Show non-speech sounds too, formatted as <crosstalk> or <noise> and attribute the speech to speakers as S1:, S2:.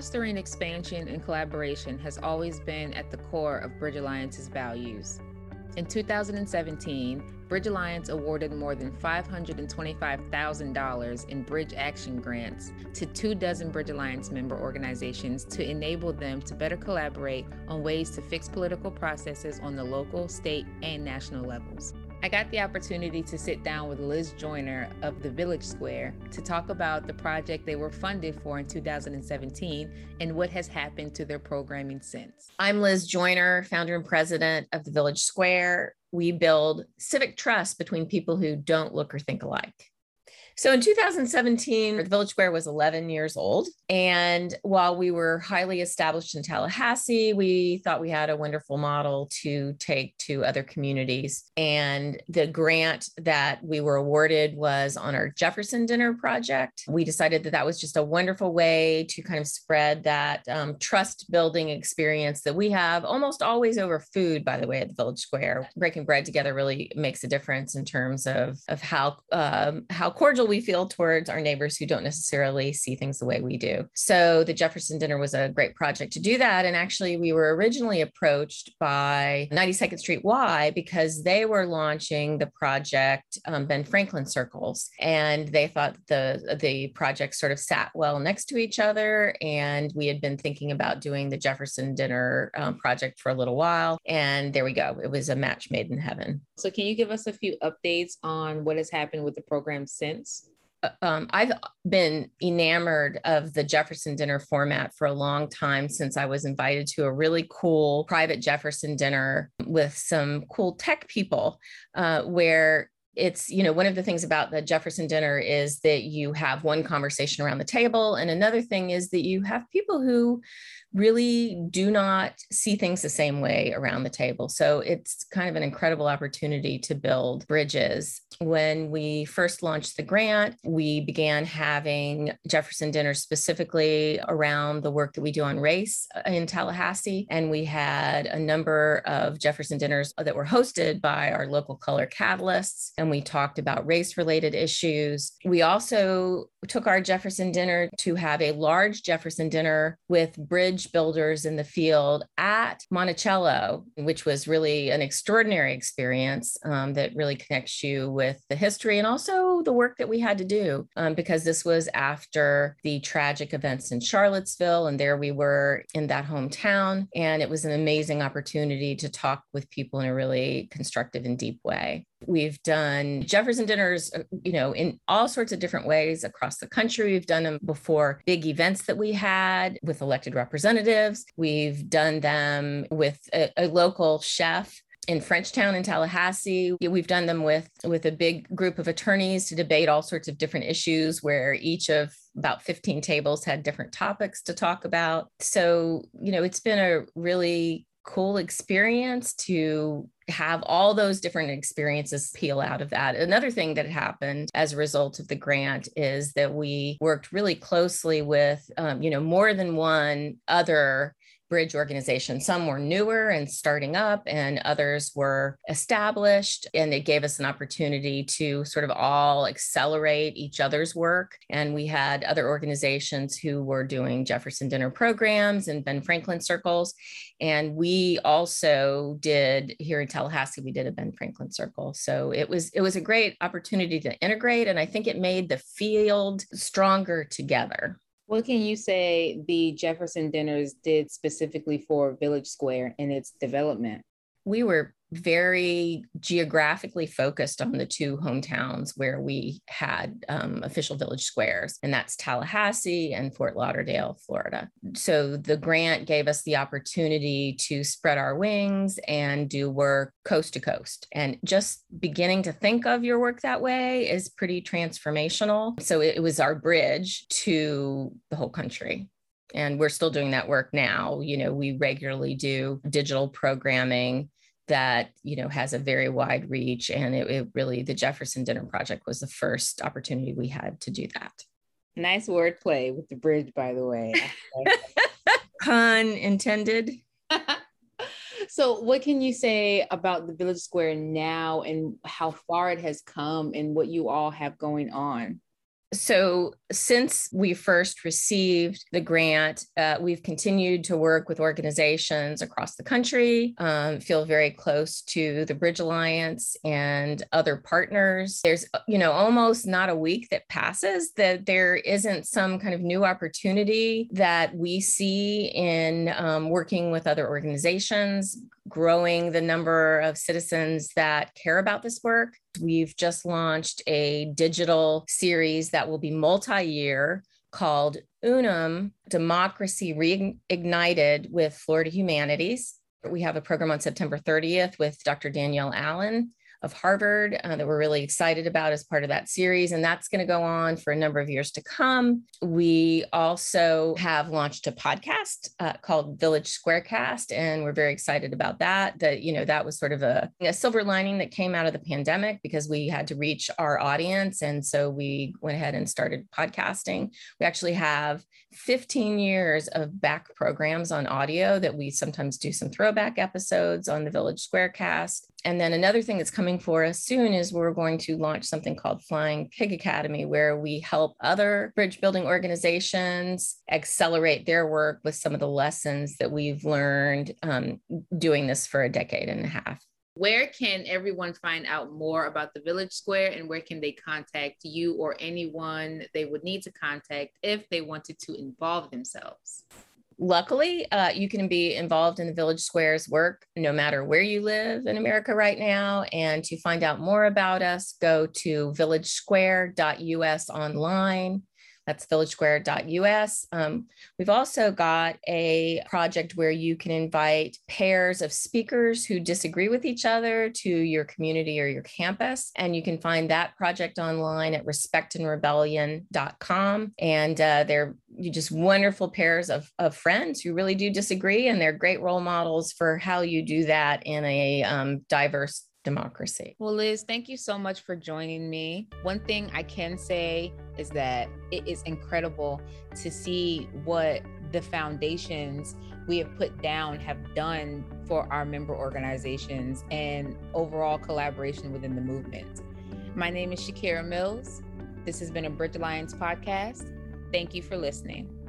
S1: Fostering expansion and collaboration has always been at the core of Bridge Alliance's values. In 2017, Bridge Alliance awarded more than $525,000 in Bridge Action grants to two dozen Bridge Alliance member organizations to enable them to better collaborate on ways to fix political processes on the local, state, and national levels. I got the opportunity to sit down with Liz Joyner of the Village Square to talk about the project they were funded for in 2017 and what has happened to their programming since.
S2: I'm Liz Joyner, founder and president of the Village Square. We build civic trust between people who don't look or think alike. So in 2017, the Village Square was 11 years old. And while we were highly established in Tallahassee, we thought we had a wonderful model to take to other communities. And the grant that we were awarded was on our Jefferson Dinner project. We decided that that was just a wonderful way to kind of spread that um, trust building experience that we have almost always over food, by the way, at the Village Square. Breaking bread together really makes a difference in terms of, of how, um, how cordial we feel towards our neighbors who don't necessarily see things the way we do. So the Jefferson Dinner was a great project to do that. And actually, we were originally approached by 92nd Street Y because they were launching the project um, Ben Franklin Circles, and they thought the the project sort of sat well next to each other. And we had been thinking about doing the Jefferson Dinner um, project for a little while, and there we go. It was a match made in heaven.
S1: So, can you give us a few updates on what has happened with the program since?
S2: Um, I've been enamored of the Jefferson dinner format for a long time since I was invited to a really cool private Jefferson dinner with some cool tech people uh, where it's you know one of the things about the jefferson dinner is that you have one conversation around the table and another thing is that you have people who really do not see things the same way around the table. So it's kind of an incredible opportunity to build bridges. When we first launched the grant, we began having Jefferson dinners specifically around the work that we do on race uh, in Tallahassee. And we had a number of Jefferson dinners that were hosted by our local color catalysts. And we talked about race related issues. We also took our Jefferson dinner to have a large Jefferson dinner with bridge builders in the field at Monticello, which was really an extraordinary experience um, that really connects you with the history and also the work that we had to do um, because this was after the tragic events in Charlottesville. And there we were in that hometown. And it was an amazing opportunity to talk with people in a really constructive and deep way. We've done Jefferson dinners, uh, you know, in all sorts of different ways across the country. We've done them before big events that we had with elected representatives. We've done them with a, a local chef in Frenchtown in Tallahassee. We've done them with with a big group of attorneys to debate all sorts of different issues where each of about 15 tables had different topics to talk about. So, you know, it's been a really cool experience to have all those different experiences peel out of that. Another thing that happened as a result of the grant is that we worked really closely with, um, you know, more than one other bridge organizations. Some were newer and starting up, and others were established. And it gave us an opportunity to sort of all accelerate each other's work. And we had other organizations who were doing Jefferson dinner programs and Ben Franklin circles. And we also did here in Tallahassee, we did a Ben Franklin circle. So it was it was a great opportunity to integrate. And I think it made the field stronger together.
S1: What can you say the Jefferson Dinners did specifically for Village Square and its development?
S2: We were very geographically focused on the two hometowns where we had um, official village squares, and that's Tallahassee and Fort Lauderdale, Florida. So the grant gave us the opportunity to spread our wings and do work coast to coast. And just beginning to think of your work that way is pretty transformational. So it was our bridge to the whole country and we're still doing that work now you know we regularly do digital programming that you know has a very wide reach and it, it, really the jefferson dinner project was the first opportunity we had to do that.
S1: Nice wordplay with the bridge by the way. <laughs>
S2: Pun intended. <laughs>
S1: So what can you say about the village square now and how far it has come and what you all have going on
S2: So, since we first received the grant, uh, we've continued to work with organizations across the country, um, feel very close to the Bridge Alliance and other partners. There's, you know, almost not a week that passes that there isn't some kind of new opportunity that we see in um, working with other organizations, growing the number of citizens that care about this work. We've just launched a digital series that will be multi year called Unum Democracy Reignited with Florida Humanities. We have a program on September 30th with Dr. Danielle Allen of Harvard uh, that we're really excited about as part of that series. And that's going to go on for a number of years to come. We also have launched a podcast uh, called Village Squarecast, and we're very excited about that. That, you know, that was sort of a, a silver lining that came out of the pandemic because we had to reach our audience. And so we went ahead and started podcasting. We actually have 15 years of back programs on audio that we sometimes do some throwback episodes on the Village Squarecast. And then another thing that's coming for us soon is we're going to launch something called Flying Pig Academy, where we help other bridge building organizations accelerate their work with some of the lessons that we've learned um, doing this for a decade and a half
S1: where can everyone find out more about the Village Square and where can they contact you or anyone they would need to contact if they wanted to involve themselves?
S2: Luckily, uh, you can be involved in the Village Square's work no matter where you live in America right now. And to find out more about us, go to villagesquare.us online. That's villagesquare.us. Um, we've also got a project where you can invite pairs of speakers who disagree with each other to your community or your campus. And you can find that project online at respectandrebellion.com. And uh, they're just wonderful pairs of, of friends who really do disagree. And they're great role models for how you do that in a um, diverse democracy.
S1: Well, Liz, thank you so much for joining me. One thing I can say is that it is incredible to see what the foundations we have put down have done for our member organizations and overall collaboration within the movement. My name is Shakira Mills. This has been a Bridge Alliance podcast. Thank you for listening.